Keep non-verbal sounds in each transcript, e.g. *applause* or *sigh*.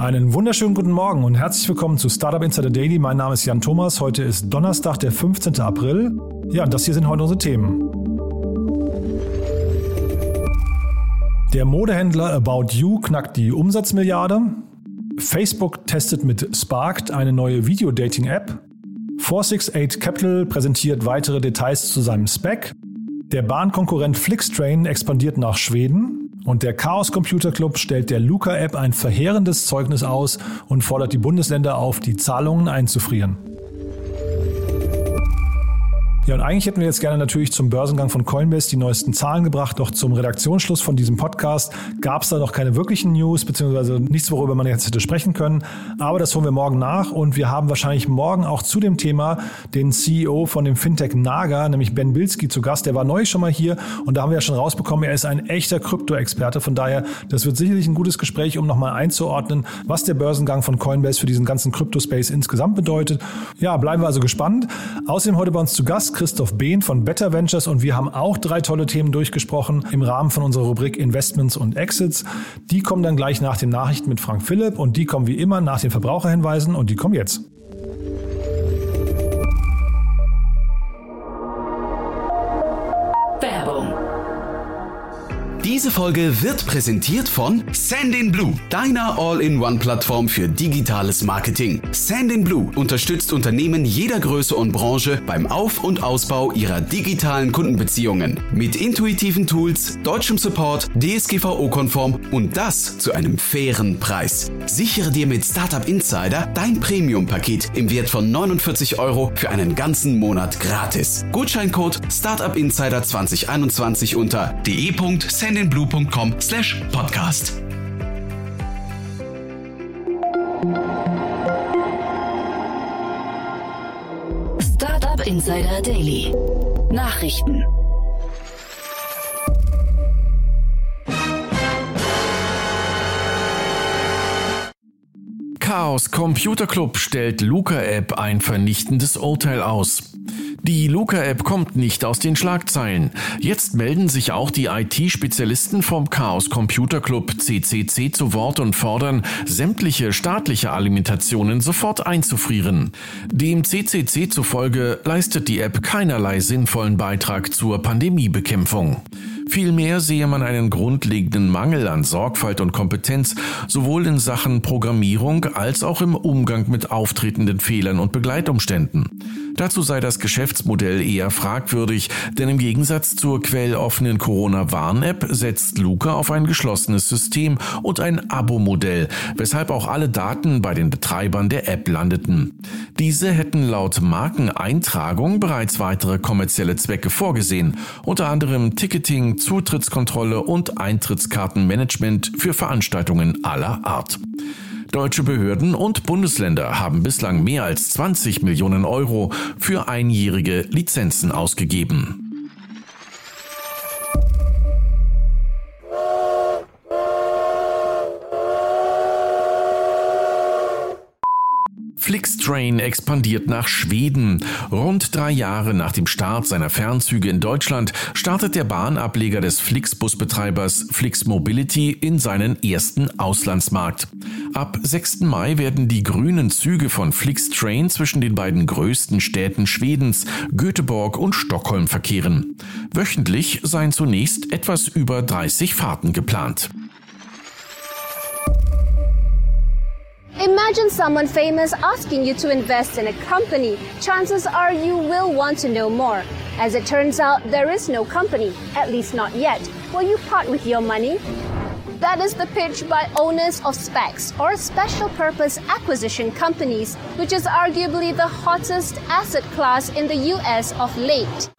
Einen wunderschönen guten Morgen und herzlich willkommen zu Startup Insider Daily. Mein Name ist Jan Thomas. Heute ist Donnerstag, der 15. April. Ja, und das hier sind heute unsere Themen. Der Modehändler About You knackt die Umsatzmilliarde. Facebook testet mit Sparked eine neue Video-Dating-App. 468 Capital präsentiert weitere Details zu seinem Spec. Der Bahnkonkurrent Flixtrain expandiert nach Schweden. Und der Chaos Computer Club stellt der Luca-App ein verheerendes Zeugnis aus und fordert die Bundesländer auf, die Zahlungen einzufrieren. Ja, und eigentlich hätten wir jetzt gerne natürlich zum Börsengang von Coinbase die neuesten Zahlen gebracht, doch zum Redaktionsschluss von diesem Podcast gab es da noch keine wirklichen News, beziehungsweise nichts, worüber man jetzt hätte sprechen können. Aber das holen wir morgen nach und wir haben wahrscheinlich morgen auch zu dem Thema den CEO von dem Fintech Naga, nämlich Ben Bilski, zu Gast. Der war neu schon mal hier und da haben wir ja schon rausbekommen, er ist ein echter Krypto-Experte. Von daher, das wird sicherlich ein gutes Gespräch, um nochmal einzuordnen, was der Börsengang von Coinbase für diesen ganzen Krypto-Space insgesamt bedeutet. Ja, bleiben wir also gespannt. Außerdem heute bei uns zu Gast Christoph Behn von Better Ventures und wir haben auch drei tolle Themen durchgesprochen im Rahmen von unserer Rubrik Investments und Exits. Die kommen dann gleich nach den Nachrichten mit Frank Philipp und die kommen wie immer nach den Verbraucherhinweisen und die kommen jetzt. Diese Folge wird präsentiert von Sandinblue, deiner All-in-One-Plattform für digitales Marketing. Sandinblue unterstützt Unternehmen jeder Größe und Branche beim Auf- und Ausbau ihrer digitalen Kundenbeziehungen. Mit intuitiven Tools, deutschem Support, DSGVO-konform und das zu einem fairen Preis. Sichere dir mit Startup Insider dein Premium-Paket im Wert von 49 Euro für einen ganzen Monat gratis. Gutscheincode Startup Insider 2021 unter de.sandinblue blue.com slash podcast. Startup Insider Daily. Nachrichten. Chaos Computer Club stellt Luca App ein vernichtendes Urteil aus. Die Luca-App kommt nicht aus den Schlagzeilen. Jetzt melden sich auch die IT-Spezialisten vom Chaos Computer Club CCC zu Wort und fordern, sämtliche staatliche Alimentationen sofort einzufrieren. Dem CCC zufolge leistet die App keinerlei sinnvollen Beitrag zur Pandemiebekämpfung. Vielmehr sehe man einen grundlegenden Mangel an Sorgfalt und Kompetenz, sowohl in Sachen Programmierung als auch im Umgang mit auftretenden Fehlern und Begleitumständen. Dazu sei das Geschäftsmodell eher fragwürdig, denn im Gegensatz zur quelloffenen Corona-Warn-App setzt Luca auf ein geschlossenes System und ein Abo-Modell, weshalb auch alle Daten bei den Betreibern der App landeten. Diese hätten laut Markeneintragung bereits weitere kommerzielle Zwecke vorgesehen, unter anderem Ticketing, Zutrittskontrolle und Eintrittskartenmanagement für Veranstaltungen aller Art. Deutsche Behörden und Bundesländer haben bislang mehr als 20 Millionen Euro für einjährige Lizenzen ausgegeben. Flixtrain expandiert nach Schweden. Rund drei Jahre nach dem Start seiner Fernzüge in Deutschland startet der Bahnableger des Flixbusbetreibers Flix Mobility in seinen ersten Auslandsmarkt. Ab 6. Mai werden die grünen Züge von Flixtrain zwischen den beiden größten Städten Schwedens, Göteborg und Stockholm verkehren. Wöchentlich seien zunächst etwas über 30 Fahrten geplant. Imagine someone famous asking you to invest in a company. Chances are you will want to know more. As it turns out, there is no company, at least not yet. Will you part with your money? That is the pitch by owners of SPACs, or special purpose acquisition companies, which is arguably the hottest asset class in the US of late.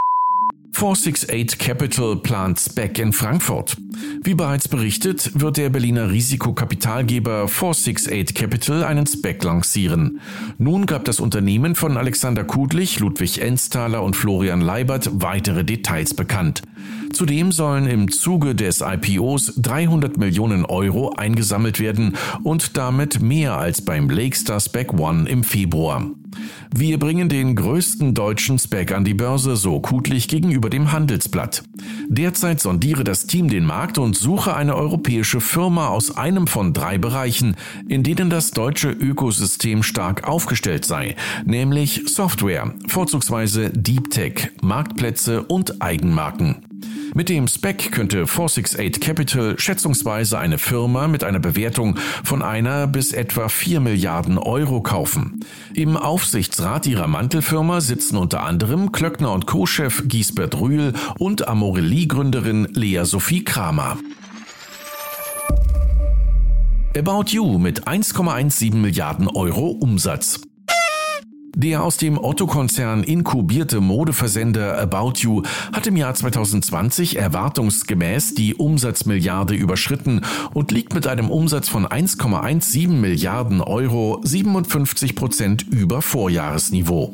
468 Capital plant SPAC in Frankfurt. Wie bereits berichtet, wird der Berliner Risikokapitalgeber 468 Capital einen SPAC lancieren. Nun gab das Unternehmen von Alexander Kudlich, Ludwig Ensthaler und Florian Leibert weitere Details bekannt. Zudem sollen im Zuge des IPOs 300 Millionen Euro eingesammelt werden und damit mehr als beim Lakestar SPAC One im Februar. Wir bringen den größten deutschen Spec an die Börse, so Kutlich gegenüber dem Handelsblatt. Derzeit sondiere das Team den Markt und suche eine europäische Firma aus einem von drei Bereichen, in denen das deutsche Ökosystem stark aufgestellt sei, nämlich Software, vorzugsweise Deep Tech, Marktplätze und Eigenmarken. Mit dem Spec könnte 468 Capital schätzungsweise eine Firma mit einer Bewertung von einer bis etwa 4 Milliarden Euro kaufen. Im Aufsichtsrat ihrer Mantelfirma sitzen unter anderem Klöckner und Co-Chef Giesbert Rühl und Amorelie-Gründerin Lea Sophie Kramer. About You mit 1,17 Milliarden Euro Umsatz. Der aus dem Otto-Konzern inkubierte Modeversender About You hat im Jahr 2020 erwartungsgemäß die Umsatzmilliarde überschritten und liegt mit einem Umsatz von 1,17 Milliarden Euro 57 Prozent über Vorjahresniveau.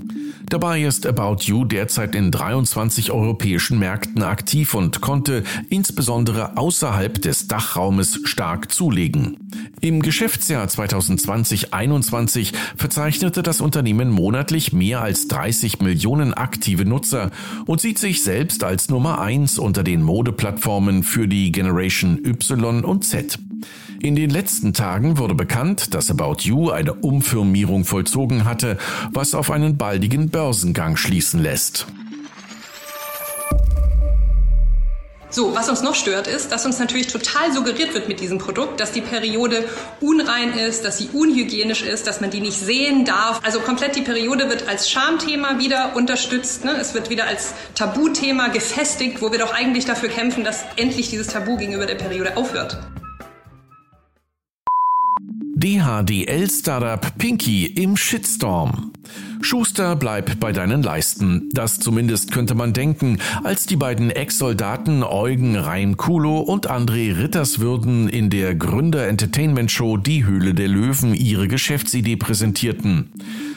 Dabei ist About You derzeit in 23 europäischen Märkten aktiv und konnte insbesondere außerhalb des Dachraumes stark zulegen. Im Geschäftsjahr 2020-21 verzeichnete das Unternehmen monatlich mehr als 30 Millionen aktive Nutzer und sieht sich selbst als Nummer 1 unter den Modeplattformen für die Generation Y und Z. In den letzten Tagen wurde bekannt, dass About You eine Umfirmierung vollzogen hatte, was auf einen baldigen Börsengang schließen lässt. So, was uns noch stört, ist, dass uns natürlich total suggeriert wird mit diesem Produkt, dass die Periode unrein ist, dass sie unhygienisch ist, dass man die nicht sehen darf. Also komplett die Periode wird als Schamthema wieder unterstützt. Ne? Es wird wieder als Tabuthema gefestigt, wo wir doch eigentlich dafür kämpfen, dass endlich dieses Tabu gegenüber der Periode aufhört. DHDL-Startup Pinky im Shitstorm. Schuster, bleib bei deinen Leisten. Das zumindest könnte man denken, als die beiden Ex-Soldaten Eugen Reimkulo und André Ritterswürden in der Gründer-Entertainment-Show Die Höhle der Löwen ihre Geschäftsidee präsentierten.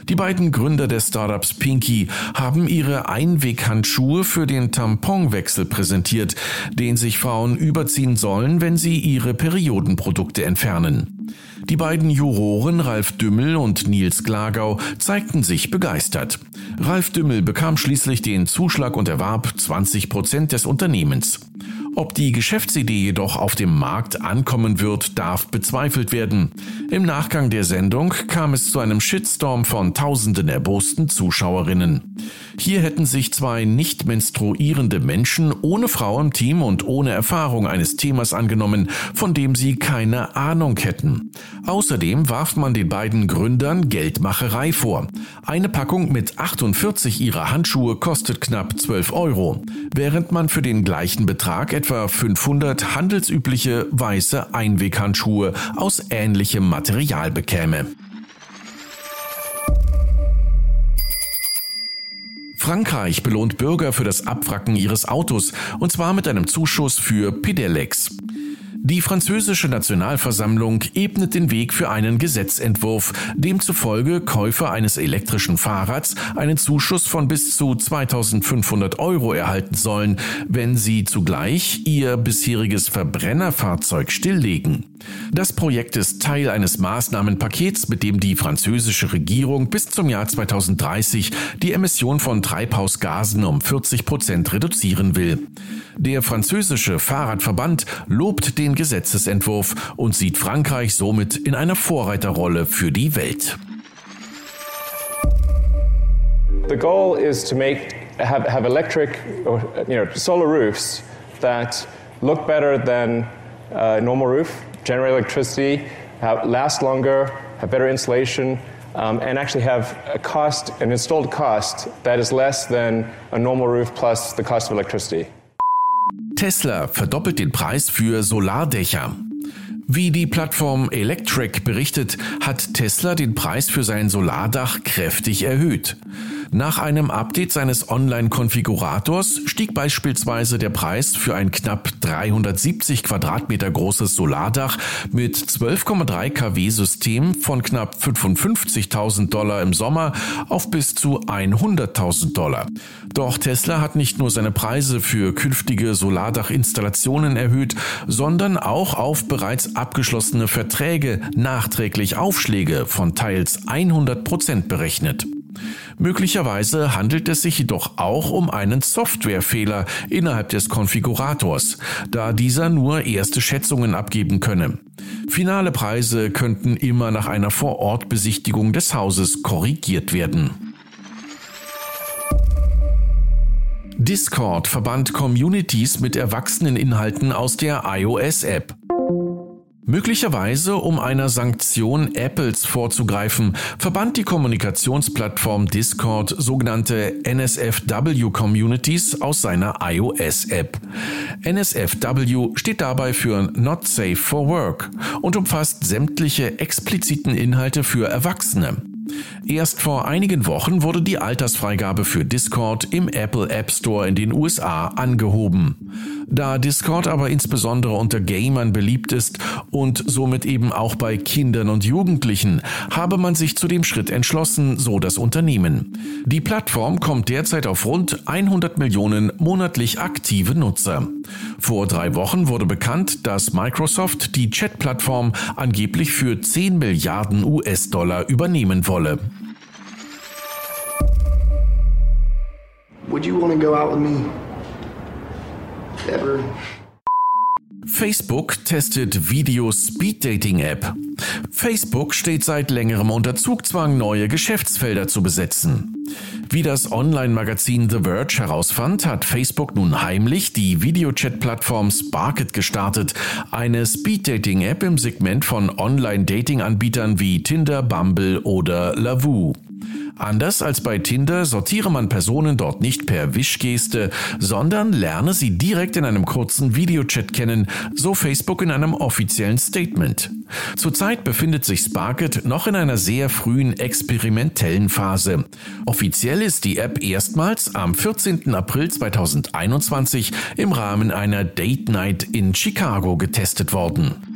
Die beiden Gründer des Startups Pinky haben ihre Einweghandschuhe für den Tamponwechsel präsentiert, den sich Frauen überziehen sollen, wenn sie ihre Periodenprodukte entfernen. Die beiden Juroren Ralf Dümmel und Nils Glagau zeigten sich begeistert. Ralf Dümmel bekam schließlich den Zuschlag und erwarb 20 Prozent des Unternehmens. Ob die Geschäftsidee jedoch auf dem Markt ankommen wird, darf bezweifelt werden. Im Nachgang der Sendung kam es zu einem Shitstorm von tausenden erbosten Zuschauerinnen. Hier hätten sich zwei nicht menstruierende Menschen ohne Frau im Team und ohne Erfahrung eines Themas angenommen, von dem sie keine Ahnung hätten. Außerdem warf man den beiden Gründern Geldmacherei vor. Eine Packung mit 48 ihrer Handschuhe kostet knapp 12 Euro, während man für den gleichen Betrag etwa 500 handelsübliche weiße Einweghandschuhe aus ähnlichem Material bekäme. Frankreich belohnt Bürger für das Abwracken ihres Autos, und zwar mit einem Zuschuss für Pedelecs. Die französische Nationalversammlung ebnet den Weg für einen Gesetzentwurf, demzufolge Käufer eines elektrischen Fahrrads einen Zuschuss von bis zu 2500 Euro erhalten sollen, wenn sie zugleich ihr bisheriges Verbrennerfahrzeug stilllegen. Das Projekt ist Teil eines Maßnahmenpakets, mit dem die französische Regierung bis zum Jahr 2030 die Emission von Treibhausgasen um 40 Prozent reduzieren will. Der französische Fahrradverband lobt den Gesetzesentwurf und sieht Frankreich somit in einer Vorreiterrolle für die Welt. The goal is to make have, have electric or you know solar roofs that look better than a normal roof, generate electricity, have, last longer, have better insulation, um, and actually have a cost, an installed cost that is less than a normal roof plus the cost of electricity. Tesla verdoppelt den Preis für Solardächer. Wie die Plattform Electric berichtet, hat Tesla den Preis für sein Solardach kräftig erhöht. Nach einem Update seines Online-Konfigurators stieg beispielsweise der Preis für ein knapp 370 Quadratmeter großes Solardach mit 12,3 kW System von knapp 55.000 Dollar im Sommer auf bis zu 100.000 Dollar. Doch Tesla hat nicht nur seine Preise für künftige Solardachinstallationen erhöht, sondern auch auf bereits abgeschlossene Verträge nachträglich Aufschläge von teils 100 Prozent berechnet. Möglicherweise handelt es sich jedoch auch um einen Softwarefehler innerhalb des Konfigurators, da dieser nur erste Schätzungen abgeben könne. Finale Preise könnten immer nach einer Vorortbesichtigung des Hauses korrigiert werden. Discord verband Communities mit erwachsenen Inhalten aus der iOS-App. Möglicherweise, um einer Sanktion Apples vorzugreifen, verband die Kommunikationsplattform Discord sogenannte NSFW Communities aus seiner iOS-App. NSFW steht dabei für Not Safe for Work und umfasst sämtliche expliziten Inhalte für Erwachsene. Erst vor einigen Wochen wurde die Altersfreigabe für Discord im Apple App Store in den USA angehoben. Da Discord aber insbesondere unter Gamern beliebt ist und somit eben auch bei Kindern und Jugendlichen, habe man sich zu dem Schritt entschlossen, so das Unternehmen. Die Plattform kommt derzeit auf rund 100 Millionen monatlich aktive Nutzer. Vor drei Wochen wurde bekannt, dass Microsoft die Chat-Plattform angeblich für 10 Milliarden US-Dollar übernehmen wolle. Would you want to go out with me? Ever? Facebook testet Video Speed Dating App. Facebook steht seit längerem unter Zugzwang, neue Geschäftsfelder zu besetzen. Wie das Online-Magazin The Verge herausfand, hat Facebook nun heimlich die Videochat-Plattform Sparket gestartet, eine Speed-Dating-App im Segment von Online-Dating-Anbietern wie Tinder, Bumble oder Lavoo. Anders als bei Tinder sortiere man Personen dort nicht per Wischgeste, sondern lerne sie direkt in einem kurzen Videochat kennen, so Facebook in einem offiziellen Statement. Zurzeit befindet sich Sparket noch in einer sehr frühen experimentellen Phase. Offiziell ist die App erstmals am 14. April 2021 im Rahmen einer Date Night in Chicago getestet worden.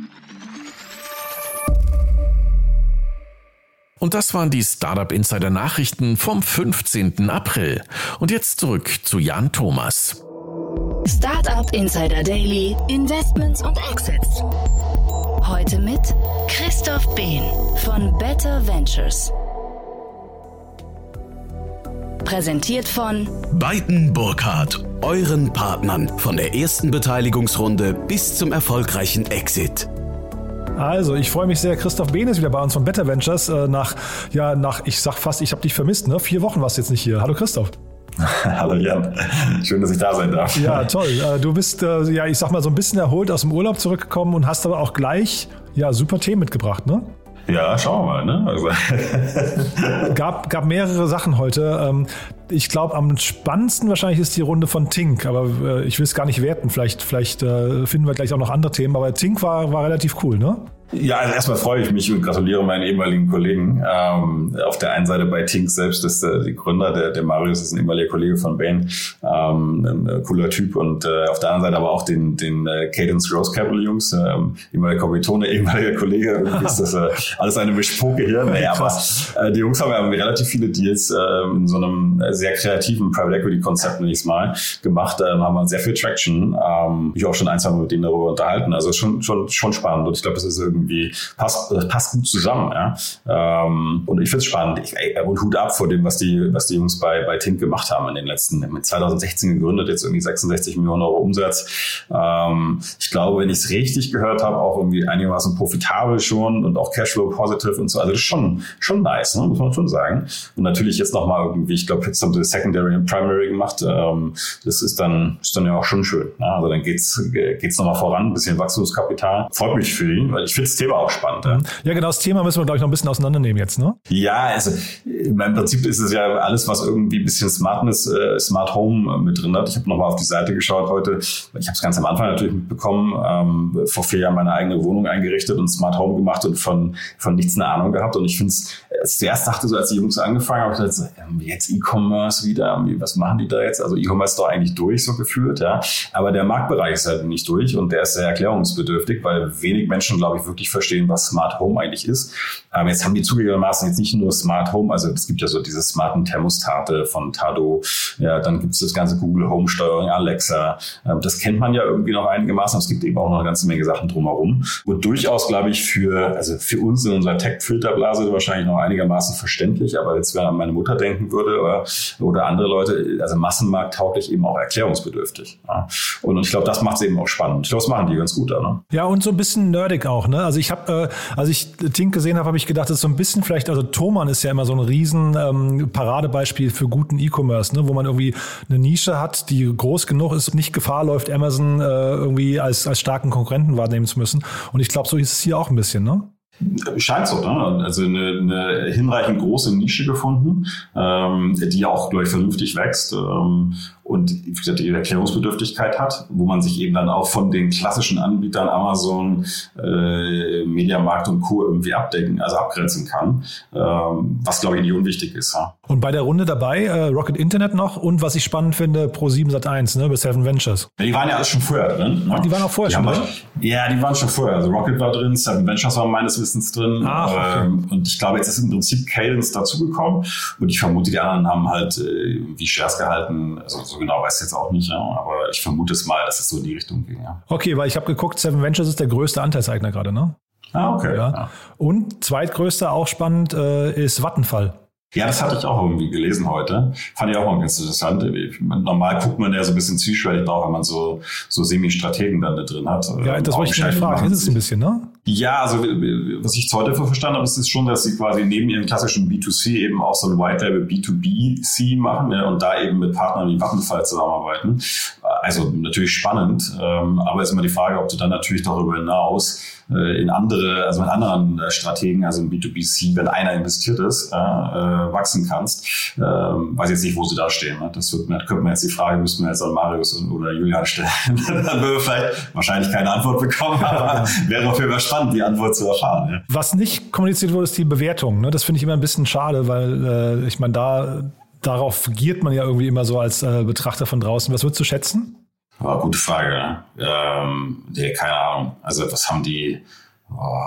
Und das waren die Startup Insider Nachrichten vom 15. April. Und jetzt zurück zu Jan Thomas. Startup Insider Daily, Investments und Exits. Heute mit Christoph Behn von Better Ventures. Präsentiert von Beiten Burkhardt, euren Partnern von der ersten Beteiligungsrunde bis zum erfolgreichen Exit. Also, ich freue mich sehr. Christoph Behn ist wieder bei uns von Better Ventures. Äh, nach, ja, nach, ich sag fast, ich habe dich vermisst, ne? Vier Wochen warst du jetzt nicht hier. Hallo Christoph. *laughs* Hallo Jan, schön, dass ich da sein darf. Ja, *laughs* toll. Äh, du bist, äh, ja, ich sag mal, so ein bisschen erholt aus dem Urlaub zurückgekommen und hast aber auch gleich, ja, super Themen mitgebracht, ne? Ja, schauen wir mal. Ne? Also. *laughs* gab, gab mehrere Sachen heute. Ähm, ich glaube, am spannendsten wahrscheinlich ist die Runde von Tink, aber äh, ich will es gar nicht werten. Vielleicht, vielleicht finden wir gleich auch noch andere Themen, aber Tink war, war relativ cool, ne? Ja, also erstmal freue ich mich und gratuliere meinen ehemaligen Kollegen. Ähm, auf der einen Seite bei Tink selbst ist äh, die Gründer, der, der Marius ist ein ehemaliger Kollege von Bain, ähm, ein äh, cooler Typ und äh, auf der anderen Seite aber auch den, den äh, Cadence Rose Capital Jungs, ähm, ehemaliger Kommilitone, *laughs* ehemaliger Kollege. Ist das äh, alles eine Mischpoke hier. Naja, aber äh, die Jungs haben ja relativ viele Deals äh, in so einem sehr kreativen Private Equity Konzept, ich mal, gemacht. Äh, haben wir sehr viel Traction. Ähm, ich auch schon ein, zwei Mal mit denen darüber unterhalten. Also schon, schon, schon spannend und ich glaube, das ist irgendwie irgendwie passt, das passt gut zusammen. Ja? Ähm, und ich finde es spannend. Ich, ey, und Hut ab vor dem, was die, was die Jungs bei, bei Tint gemacht haben in den letzten, mit 2016 gegründet, jetzt irgendwie 66 Millionen Euro Umsatz. Ähm, ich glaube, wenn ich es richtig gehört habe, auch irgendwie einigermaßen profitabel schon und auch Cashflow positive und so. Also das ist schon, schon nice, ne? muss man schon sagen. Und natürlich jetzt nochmal irgendwie, ich glaube, jetzt haben sie Secondary und Primary gemacht. Ähm, das ist dann, ist dann ja auch schon schön. Ne? Also dann geht's, geht's nochmal voran, ein bisschen Wachstumskapital. Freut mich für ihn, weil ich finde das Thema auch spannend. Ja, ja genau, das Thema müssen wir, glaube ich, noch ein bisschen auseinandernehmen jetzt, ne? Ja, also im Prinzip ist es ja alles, was irgendwie ein bisschen Smartness, äh, Smart Home äh, mit drin hat. Ich habe nochmal auf die Seite geschaut heute. Ich habe es ganz am Anfang natürlich mitbekommen, ähm, vor vier Jahren meine eigene Wohnung eingerichtet und Smart Home gemacht und von, von nichts eine Ahnung gehabt. Und ich finde es, als zuerst dachte so, als die Jungs angefangen haben, ich dachte, ähm, jetzt E-Commerce wieder, was machen die da jetzt? Also E-Commerce ist doch eigentlich durch, so gefühlt, ja. Aber der Marktbereich ist halt nicht durch und der ist sehr erklärungsbedürftig, weil wenig Menschen, glaube ich, wirklich wirklich verstehen, was Smart Home eigentlich ist. Aber jetzt haben die zugegebenermaßen jetzt nicht nur Smart Home, also es gibt ja so diese smarten Thermostate von Tado, ja, dann gibt es das ganze Google Home Steuerung, Alexa. Ähm, das kennt man ja irgendwie noch einigermaßen. Es gibt eben auch noch eine ganze Menge Sachen drumherum. Und durchaus, glaube ich, für, also für uns in unserer Tech-Filterblase wahrscheinlich noch einigermaßen verständlich. Aber jetzt, wenn an meine Mutter denken würde oder, oder andere Leute, also Massenmarkt tauglich eben auch erklärungsbedürftig. Ja. Und, und ich glaube, das macht es eben auch spannend. Ich glaube, das machen die ganz gut da. Ne? Ja, und so ein bisschen nerdig auch. Ne? Also ich habe, äh, als ich Tink gesehen habe, habe ich gedacht, das ist so ein bisschen vielleicht, also Thomann ist ja immer so ein riesen ähm, Paradebeispiel für guten E-Commerce, ne? wo man irgendwie eine Nische hat, die groß genug ist, nicht Gefahr läuft, Amazon äh, irgendwie als, als starken Konkurrenten wahrnehmen zu müssen. Und ich glaube, so ist es hier auch ein bisschen, ne? Scheint so, ne? Also eine, eine hinreichend große Nische gefunden, ähm, die auch, glaube ich, vernünftig wächst. Ähm, und die Erklärungsbedürftigkeit hat, wo man sich eben dann auch von den klassischen Anbietern Amazon, äh, Mediamarkt und Co. irgendwie abdecken, also abgrenzen kann, ähm, was glaube ich nicht unwichtig ist. Ja. Und bei der Runde dabei äh, Rocket Internet noch und was ich spannend finde, Pro7 Sat1, ne, bei Seven Ventures. Ja, die waren ja alles schon vorher drin. Ne? Ach, die waren auch vorher die schon drin? Ja, die waren schon vorher. Also Rocket war drin, Seven Ventures war meines Wissens drin. Ach, okay. ähm, und ich glaube, jetzt ist im Prinzip Cadence dazugekommen und ich vermute, die anderen haben halt äh, wie Shares gehalten, also so genau weiß ich jetzt auch nicht, ja, aber ich vermute es mal, dass es so in die Richtung ging. Ja. Okay, weil ich habe geguckt, Seven Ventures ist der größte Anteilseigner gerade, ne? Ah, okay. Ja. Und zweitgrößter, auch spannend, äh, ist Vattenfall. Ja, das hatte ich auch irgendwie gelesen heute. Fand ich auch mal ganz interessant. Normal guckt man ja so ein bisschen zwiespältig drauf, wenn man so, so Semi-Strategen dann da drin hat. Ja, das wollte ich schon fragen. Ist es ein bisschen, ne? Ja, also was ich heute verstanden habe, ist es schon, dass sie quasi neben ihrem klassischen B2C eben auch so ein White Label B2B-C machen ja, und da eben mit Partnern wie Vattenfall zusammenarbeiten. Also natürlich spannend, ähm, aber ist immer die Frage, ob du dann natürlich darüber hinaus äh, in andere, also mit anderen äh, Strategen, also im B2B-C, wenn einer investiert ist, äh, äh, wachsen kannst. Ähm, weiß jetzt nicht, wo sie da stehen. Ne? Das wird, könnte man jetzt die Frage, müssten wir jetzt an Marius oder Julian stellen. *laughs* dann würden wir vielleicht wahrscheinlich keine Antwort bekommen, aber *laughs* wäre auf jeden Fall spannend, die Antwort zu erfahren. Ja. Was nicht kommuniziert wurde, ist die Bewertung. Ne? Das finde ich immer ein bisschen schade, weil äh, ich meine, da darauf giert man ja irgendwie immer so als äh, Betrachter von draußen. Was würdest du schätzen? Oh, gute Frage. Ähm, nee, keine Ahnung. Also was haben die, oh,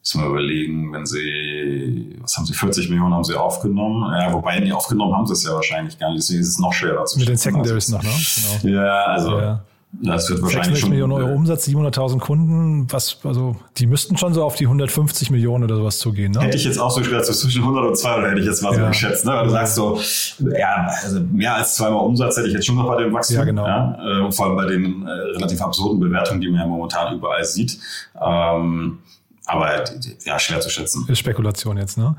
müssen wir überlegen, wenn sie, was haben sie, 40 Millionen haben sie aufgenommen. Ja, wobei, die aufgenommen haben sie es ja wahrscheinlich gar nicht, deswegen ist es noch schwerer zu Mit den Secondaries also, noch, ne? Genau. Ja, also ja. Das wird wahrscheinlich 6 Millionen Euro Umsatz, 700.000 Kunden. Was, also, die müssten schon so auf die 150 Millionen oder sowas zugehen, ne? Hätte ich jetzt auch so gedacht, so zwischen 100 und 200 hätte ich jetzt mal so geschätzt, ne? Weil du sagst so, ja, also mehr als zweimal Umsatz hätte ich jetzt schon noch bei dem Wachstum. Ja, genau. Ja? Äh, und vor allem bei den äh, relativ absurden Bewertungen, die man ja momentan überall sieht. Ähm, aber ja, schwer zu schätzen. Ist Spekulation jetzt, ne?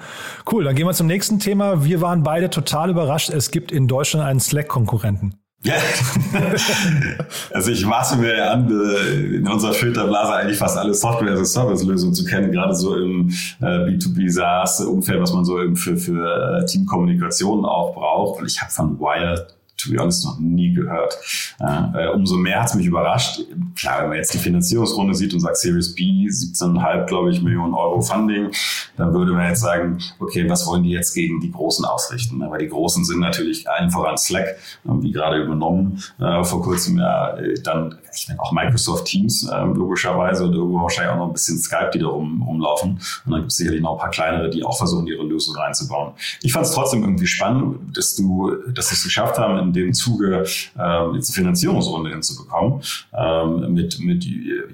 Cool, dann gehen wir zum nächsten Thema. Wir waren beide total überrascht. Es gibt in Deutschland einen Slack-Konkurrenten. Ja, *laughs* also ich maße mir an, äh, in unserer Filterblase eigentlich fast alle Software-as-a-Service-Lösungen zu kennen, gerade so im äh, B2B SaaS-Umfeld, was man so eben für, für äh, Teamkommunikation auch braucht. Und ich habe von Wired to be honest, noch nie gehört. Äh, umso mehr hat es mich überrascht. Klar, wenn man jetzt die Finanzierungsrunde sieht und sagt Series B, 17,5, glaube ich, Millionen Euro Funding, dann würde man jetzt sagen, okay, was wollen die jetzt gegen die Großen ausrichten? Weil die Großen sind natürlich allen voran Slack, wie gerade übernommen äh, vor kurzem, ja, dann ich denke auch Microsoft Teams äh, logischerweise und irgendwo wahrscheinlich auch noch ein bisschen Skype, die da rum, rumlaufen. Und dann gibt es sicherlich noch ein paar kleinere, die auch versuchen, ihre Lösung reinzubauen. Ich fand es trotzdem irgendwie spannend, dass du, dass sie es geschafft haben, in dem Zuge ähm, jetzt Finanzierungsrunde hinzubekommen ähm, mit, mit,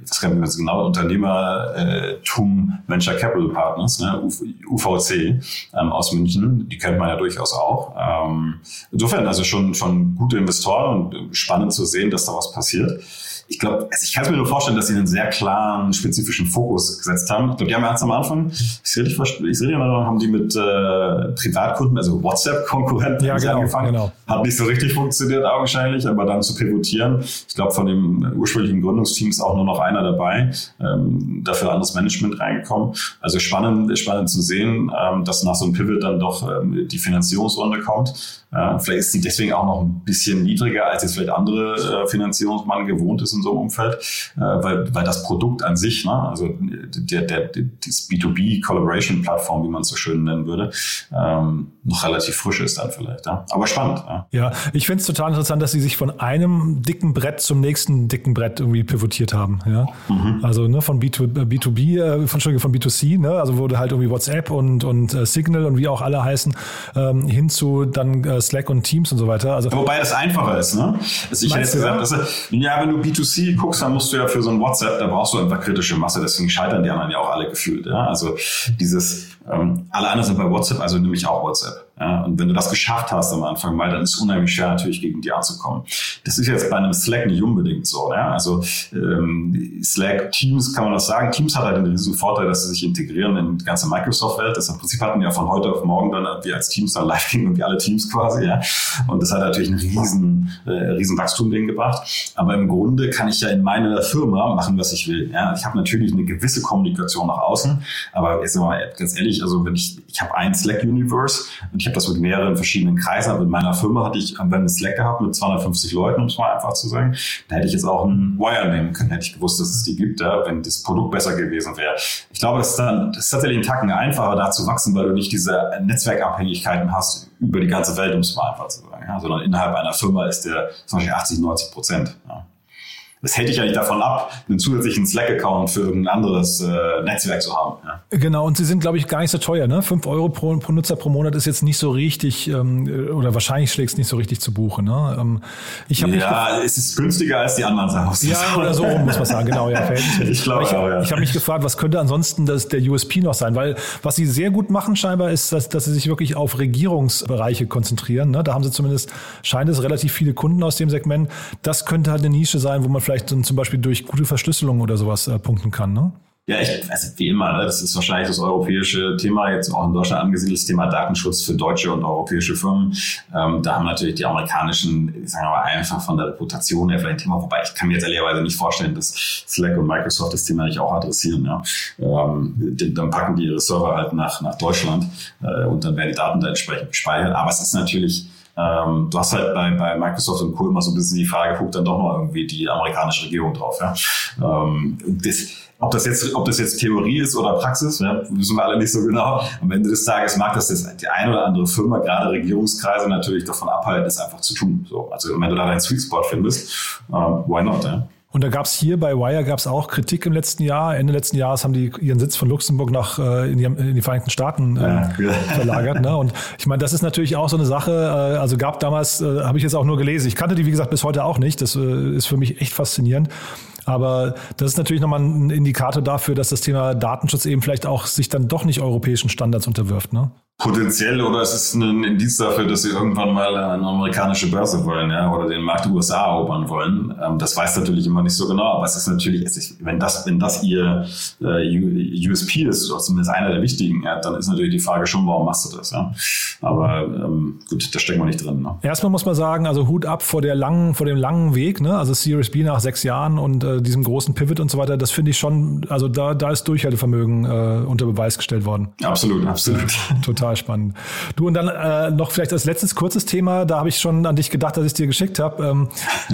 was kann man genau, Unternehmertum Venture Capital Partners, ne, UVC ähm, aus München, die kennt man ja durchaus auch. Ähm, insofern also schon, schon gute Investoren und spannend zu sehen, dass da was passiert ich glaube, also ich kann es mir nur vorstellen, dass sie einen sehr klaren, spezifischen Fokus gesetzt haben. Ich glaube, die haben ganz am Anfang, ich sehe richtig, ich sehe haben die mit äh, Privatkunden, also WhatsApp-Konkurrenten ja, genau, angefangen. Genau. Hat nicht so richtig funktioniert augenscheinlich, aber dann zu pivotieren. Ich glaube, von dem ursprünglichen Gründungsteam ist auch nur noch einer dabei, ähm, dafür anderes Management reingekommen. Also spannend, spannend zu sehen, ähm, dass nach so einem Pivot dann doch ähm, die Finanzierungsrunde kommt. Äh, vielleicht ist sie deswegen auch noch ein bisschen niedriger, als jetzt vielleicht andere äh, Finanzierungsmann gewohnt ist in so einem Umfeld, äh, weil, weil das Produkt an sich, ne, also der, der, das B2B-Collaboration-Plattform, wie man es so schön nennen würde, ähm, noch relativ frisch ist dann vielleicht. Ja. Aber spannend. Ja, ja ich finde es total interessant, dass sie sich von einem dicken Brett zum nächsten dicken Brett irgendwie pivotiert haben. Ja? Mhm. Also ne, von B2, B2B, äh, von, von B2C, ne? also wurde halt irgendwie WhatsApp und, und äh, Signal und wie auch alle heißen, ähm, hin zu dann äh, Slack und Teams und so weiter. Also, Wobei das einfacher ist. Ne? Also ich hätte jetzt gesagt, dass, ja, wenn du B2C guckst, dann musst du ja für so ein WhatsApp, da brauchst du einfach kritische Masse, deswegen scheitern die anderen ja auch alle gefühlt. Ja? Also dieses, ähm, alle anderen sind bei WhatsApp, also nämlich auch WhatsApp. Ja, und wenn du das geschafft hast am Anfang mal, dann ist es unheimlich schwer natürlich gegen die anzukommen. Das ist jetzt bei einem Slack nicht unbedingt so. Ja? Also ähm, Slack, Teams kann man das sagen. Teams hat halt den riesen Vorteil, dass sie sich integrieren in die ganze Microsoft-Welt. Das im Prinzip hatten ja von heute auf morgen dann wir als Teams dann live gingen und wie alle Teams quasi. Ja? Und das hat natürlich ein riesen, äh, riesen Wachstum denen gebracht. Aber im Grunde kann ich ja in meiner Firma machen, was ich will. Ja? Ich habe natürlich eine gewisse Kommunikation nach außen, aber jetzt mal ganz ehrlich, also wenn ich, ich habe ein Slack-Universe und ich habe das mit mehreren verschiedenen Kreisen, aber in meiner Firma hatte ich einen Slack gehabt mit 250 Leuten, um es mal einfach zu sagen. Da hätte ich jetzt auch einen Wire nehmen können, hätte ich gewusst, dass es die gibt, ja, wenn das Produkt besser gewesen wäre. Ich glaube, das ist, ist tatsächlich ein Tacken einfacher, da zu wachsen, weil du nicht diese Netzwerkabhängigkeiten hast über die ganze Welt, um es mal einfach zu sagen, ja, sondern innerhalb einer Firma ist der zum Beispiel 80, 90 Prozent. Ja das hält dich ja nicht davon ab, einen zusätzlichen Slack-Account für irgendein anderes äh, Netzwerk zu haben. Ja. Genau, und sie sind, glaube ich, gar nicht so teuer. Ne? Fünf Euro pro, pro Nutzer pro Monat ist jetzt nicht so richtig, ähm, oder wahrscheinlich schlägt es nicht so richtig zu Buche. Ne? Ähm, ich ja, es ist günstiger als die anderen Sachen. Ja, oder so rum muss man sagen, genau. Ja, *laughs* ich glaube ich, ja. Ich habe mich gefragt, was könnte ansonsten das, der USP noch sein? Weil was sie sehr gut machen scheinbar ist, dass, dass sie sich wirklich auf Regierungsbereiche konzentrieren. Ne? Da haben sie zumindest, scheint es, relativ viele Kunden aus dem Segment. Das könnte halt eine Nische sein, wo man vielleicht zum Beispiel durch gute Verschlüsselung oder sowas äh, punkten kann, ne? Ja, ich, also wie immer, ne, das ist wahrscheinlich das europäische Thema, jetzt auch in Deutschland angesiedeltes Thema Datenschutz für deutsche und europäische Firmen. Ähm, da haben natürlich die amerikanischen, sagen wir mal, einfach von der Reputation her vielleicht ein Thema, wobei ich kann mir jetzt ehrlicherweise nicht vorstellen, dass Slack und Microsoft das Thema nicht auch adressieren. Ja. Ähm, dann packen die ihre Server halt nach, nach Deutschland äh, und dann werden die Daten da entsprechend gespeichert. Aber es ist natürlich ähm, du hast halt bei, bei Microsoft und Co. immer so ein bisschen die Frage, guckt dann doch mal irgendwie die amerikanische Regierung drauf. Ja? Ähm, das, ob das jetzt, ob das jetzt Theorie ist oder Praxis, ja, wissen wir alle nicht so genau. Am Ende des Tages mag das jetzt die eine oder andere Firma, gerade Regierungskreise, natürlich davon abhalten, es einfach zu tun. So, also wenn du da deinen Sweet Spot findest, ähm, why not? Ja? Und da gab es hier bei Wire gab es auch Kritik im letzten Jahr. Ende letzten Jahres haben die ihren Sitz von Luxemburg nach äh, in, die, in, die, Vereinigten Staaten äh, ja. *laughs* verlagert. Ne? Und ich meine, das ist natürlich auch so eine Sache. Äh, also gab damals, äh, habe ich jetzt auch nur gelesen. Ich kannte die wie gesagt bis heute auch nicht. Das äh, ist für mich echt faszinierend. Aber das ist natürlich nochmal ein Indikator dafür, dass das Thema Datenschutz eben vielleicht auch sich dann doch nicht europäischen Standards unterwirft. Ne? Potenziell oder es ist ein Indiz dafür, dass sie irgendwann mal eine amerikanische Börse wollen, ja, oder den Markt USA erobern wollen. Ähm, das weiß natürlich immer nicht so genau, aber es ist natürlich, wenn das, wenn das ihr äh, USP ist, oder zumindest einer der wichtigen, ja, dann ist natürlich die Frage schon, warum machst du das, ja. Aber ähm, gut, da stecken wir nicht drin. Ne? Erstmal muss man sagen, also Hut ab vor der langen, vor dem langen Weg, ne? Also Series B nach sechs Jahren und äh, diesem großen Pivot und so weiter, das finde ich schon, also da, da ist Durchhaltevermögen äh, unter Beweis gestellt worden. Absolut, absolut. Total total spannend. Du, und dann äh, noch vielleicht als letztes kurzes Thema, da habe ich schon an dich gedacht, dass ich dir geschickt habe. Ähm,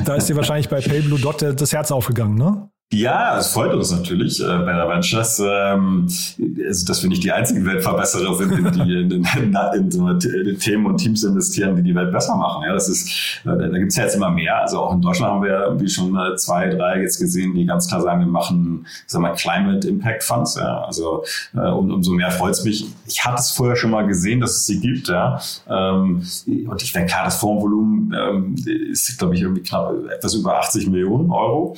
da ist dir wahrscheinlich bei PayBlue Dot das Herz aufgegangen, ne? Ja, es freut uns natürlich äh, bei der Ventures, ähm, also, dass wir nicht die einzigen Weltverbesserer sind, die in, in, in, so Themen und Teams investieren, die die Welt besser machen. Ja, das ist, äh, da gibt's ja jetzt immer mehr. Also auch in Deutschland haben wir irgendwie schon äh, zwei, drei jetzt gesehen, die ganz klar sagen, wir machen, sag mal, Climate Impact Funds. Ja, also äh, und umso mehr freut's mich. Ich hatte es vorher schon mal gesehen, dass es sie gibt. Ja, ähm, und ich denke klar, das Fondsvolumen ähm, ist, glaube ich, irgendwie knapp etwas über 80 Millionen Euro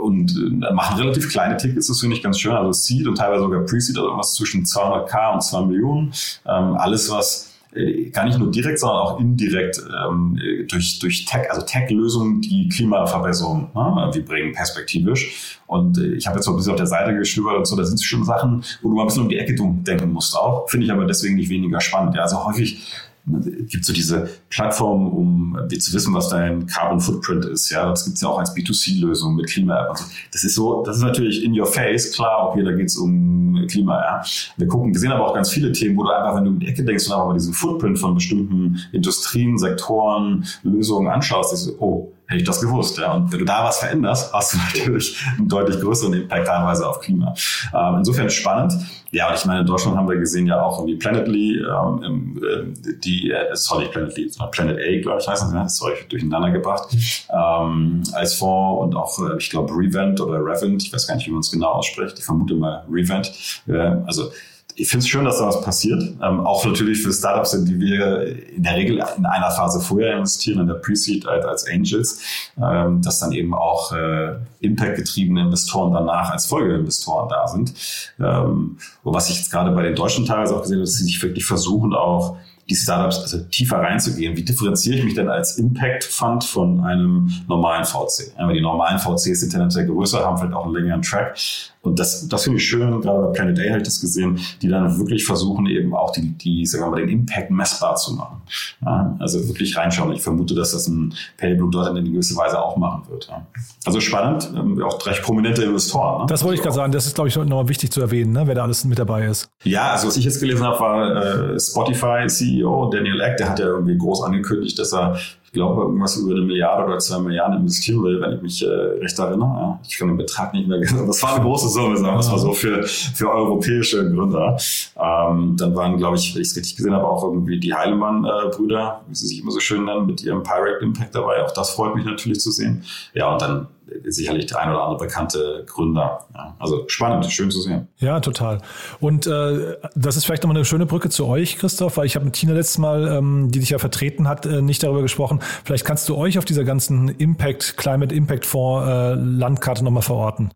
und äh, machen relativ kleine Tickets, das finde ich ganz schön. Also Seed und teilweise sogar Pre-Seed, also irgendwas zwischen 200k und 2 Millionen. Ähm, alles, was äh, gar nicht nur direkt, sondern auch indirekt ähm, durch, durch Tech, also Tech-Lösungen, die Klimaverbesserung ne, die bringen, perspektivisch. Und äh, ich habe jetzt mal ein bisschen auf der Seite gestöbert und so, da sind schon Sachen, wo du mal ein bisschen um die Ecke denken musst auch. Finde ich aber deswegen nicht weniger spannend. Ja, also häufig gibt so diese Plattform, um zu wissen, was dein Carbon Footprint ist. Ja, das gibt's ja auch als B2C-Lösung mit Klima-App so. Das ist so, das ist natürlich in your face, klar, okay, da geht's um Klima, ja. Wir gucken, wir sehen aber auch ganz viele Themen, wo du einfach, wenn du um die Ecke denkst und aber diesen Footprint von bestimmten Industrien, Sektoren, Lösungen anschaust, ist oh, hätte ich das gewusst. Ja. Und wenn du da was veränderst, hast du *laughs* natürlich einen deutlich größeren Impact teilweise auf Klima. Ähm, insofern spannend. Ja, und ich meine, in Deutschland haben wir gesehen ja auch irgendwie Planetly, ähm, äh, die, äh, sorry, Planetly, Planet A, glaube ich, heißt das, sorry, durcheinander gebracht, ähm, als Fonds und auch, äh, ich glaube, Revent oder Revent, ich weiß gar nicht, wie man es genau ausspricht, ich vermute mal Revent, äh, also ich finde es schön, dass da was passiert. Ähm, auch natürlich für Startups, in die wir in der Regel in einer Phase vorher investieren, in der Pre-Seed als, als Angels, ähm, dass dann eben auch äh, Impact-getriebene Investoren danach als Folgeinvestoren da sind. Ähm, und was ich jetzt gerade bei den Deutschen teilweise auch gesehen habe, dass sie sich wirklich versuchen, auch die Startups also tiefer reinzugehen. Wie differenziere ich mich denn als Impact Fund von einem normalen VC? Ja, die normalen VCs sind tendenziell größer, haben vielleicht auch einen längeren Track. Und das, das finde ich schön, gerade bei Planet A habe ich das gesehen, die dann wirklich versuchen, eben auch die, die sagen wir mal, den Impact messbar zu machen. Ja, also wirklich reinschauen. Ich vermute, dass das ein Payblue dort in gewisser Weise auch machen wird. Ja. Also spannend, ähm, auch recht prominente Investoren. Ne? Das wollte ich gerade sagen. Das ist, glaube ich, nochmal wichtig zu erwähnen, ne? wer da alles mit dabei ist. Ja, also was ich jetzt gelesen habe, war äh, Spotify CEO Daniel Eck, der hat ja irgendwie groß angekündigt, dass er glaube, irgendwas über eine Milliarde oder zwei Milliarden investieren will, wenn ich mich äh, recht erinnere. Ja, ich kann den Betrag nicht mehr genau. Das war eine große Summe, sagen wir es mal so, für, für europäische Gründer. Ähm, dann waren, glaube ich, wenn ich es richtig gesehen habe, auch irgendwie die Heilemann-Brüder, wie sie sich immer so schön nennen, mit ihrem Pirate Impact dabei. Auch das freut mich natürlich zu sehen. Ja, und dann sicherlich der ein oder andere bekannte Gründer. Ja, also spannend, schön zu sehen. Ja, total. Und äh, das ist vielleicht nochmal eine schöne Brücke zu euch, Christoph, weil ich habe mit Tina letztes Mal, ähm, die dich ja vertreten hat, äh, nicht darüber gesprochen. Vielleicht kannst du euch auf dieser ganzen Impact, Climate Impact Fonds äh, Landkarte nochmal verorten.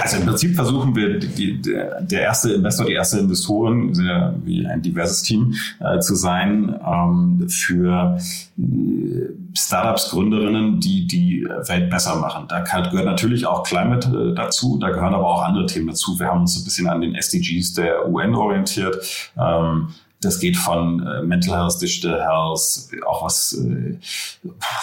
Also im Prinzip versuchen wir, die, der, erste Investor, die erste Investorin, wie ein diverses Team äh, zu sein, ähm, für äh, Startups, Gründerinnen, die die Welt besser machen. Da gehört natürlich auch Climate äh, dazu, da gehören aber auch andere Themen dazu. Wir haben uns ein bisschen an den SDGs der UN orientiert. Ähm, das geht von äh, Mental Health, Digital Health, auch was, äh,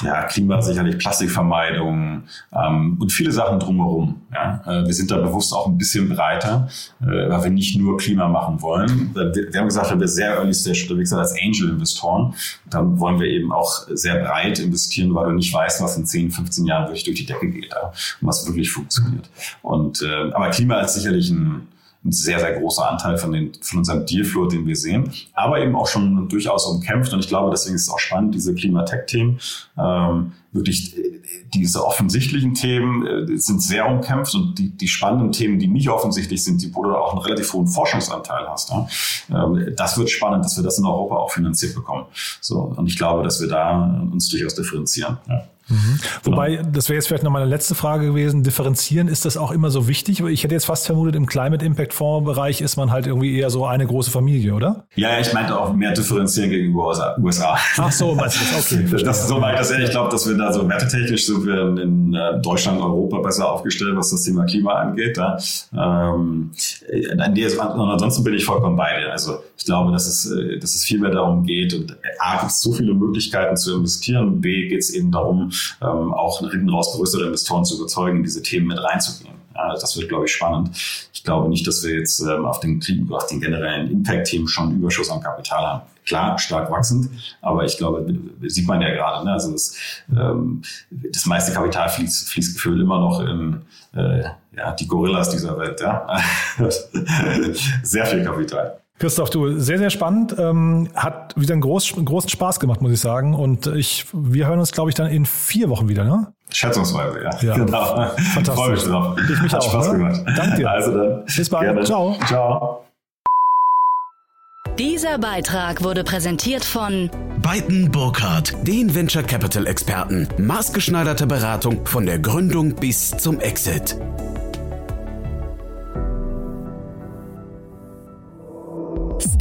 ja, Klima sicherlich, Plastikvermeidung ähm, und viele Sachen drumherum. Ja. Äh, wir sind da bewusst auch ein bisschen breiter, äh, weil wir nicht nur Klima machen wollen. Wir, wir haben gesagt, wir sehr early stage unterwegs sind als Angel-Investoren, dann wollen wir eben auch sehr breit investieren, weil du nicht weißt, was in 10, 15 Jahren wirklich durch die Decke geht ja, und was wirklich funktioniert. Und äh, aber Klima ist sicherlich ein ein sehr, sehr großer Anteil von, den, von unserem Dealflow, den wir sehen, aber eben auch schon durchaus umkämpft. Und ich glaube, deswegen ist es auch spannend, diese Klimatech-Themen, ähm, wirklich diese offensichtlichen Themen äh, sind sehr umkämpft und die, die spannenden Themen, die nicht offensichtlich sind, die, wo du auch einen relativ hohen Forschungsanteil hast, ja, ähm, das wird spannend, dass wir das in Europa auch finanziert bekommen. So, und ich glaube, dass wir da uns durchaus differenzieren. Ja. Mhm. Wobei, das wäre jetzt vielleicht noch meine letzte Frage gewesen. Differenzieren, ist das auch immer so wichtig? Ich hätte jetzt fast vermutet, im Climate Impact Fonds Bereich ist man halt irgendwie eher so eine große Familie, oder? Ja, ich meinte auch mehr differenzieren gegenüber USA. Ach so, meinst du das? Okay. *laughs* das, so meine ich das ja. Ich glaube, dass wir da so wertetechnisch sind wir in äh, Deutschland, Europa besser aufgestellt, was das Thema Klima angeht. Ja. Ähm, ansonsten bin ich vollkommen bei dir. Also ich glaube, dass es, äh, dass es viel mehr darum geht und A, gibt es so viele Möglichkeiten zu investieren, B, geht es eben darum, ähm, auch hinten raus größere Investoren zu überzeugen, diese Themen mit reinzugehen. Ja, das wird, glaube ich, spannend. Ich glaube nicht, dass wir jetzt ähm, auf, den, auf den generellen Impact-Themen schon Überschuss an Kapital haben. Klar, stark wachsend, aber ich glaube, sieht man ja gerade. Ne? Also das, ähm, das meiste Kapital fließt, fließt gefühlt immer noch in äh, ja, die Gorillas dieser Welt. Ja? *laughs* Sehr viel Kapital. Christoph, du, sehr, sehr spannend. Ähm, hat wieder einen groß, großen Spaß gemacht, muss ich sagen. Und ich, wir hören uns, glaube ich, dann in vier Wochen wieder, ne? Schätzungsweise, ja. ja. Genau. Fantastisch. Freue mich drauf. Ich mich Hat auch. Spaß ne? gemacht. Danke dir. Also dann. Bis bald. Gerne. Ciao. Ciao. Dieser Beitrag wurde präsentiert von Beiten Burkhardt, den Venture Capital Experten. Maßgeschneiderte Beratung von der Gründung bis zum Exit.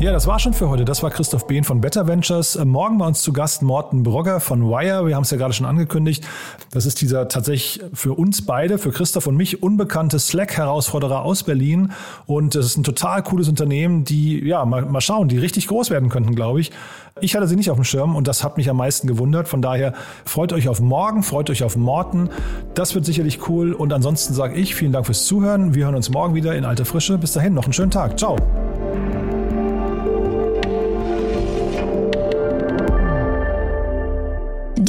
Ja, das war schon für heute. Das war Christoph Behn von Better Ventures. Äh, morgen bei uns zu Gast Morten Brogger von Wire. Wir haben es ja gerade schon angekündigt. Das ist dieser tatsächlich für uns beide, für Christoph und mich, unbekannte Slack-Herausforderer aus Berlin. Und es ist ein total cooles Unternehmen, die, ja, mal, mal schauen, die richtig groß werden könnten, glaube ich. Ich hatte sie nicht auf dem Schirm und das hat mich am meisten gewundert. Von daher freut euch auf morgen, freut euch auf Morten. Das wird sicherlich cool. Und ansonsten sage ich vielen Dank fürs Zuhören. Wir hören uns morgen wieder in alter Frische. Bis dahin, noch einen schönen Tag. Ciao.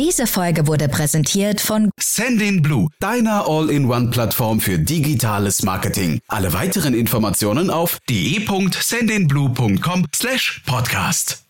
Diese Folge wurde präsentiert von Sendin Blue, deiner All-in-One-Plattform für digitales Marketing. Alle weiteren Informationen auf de.sendinblue.com/podcast.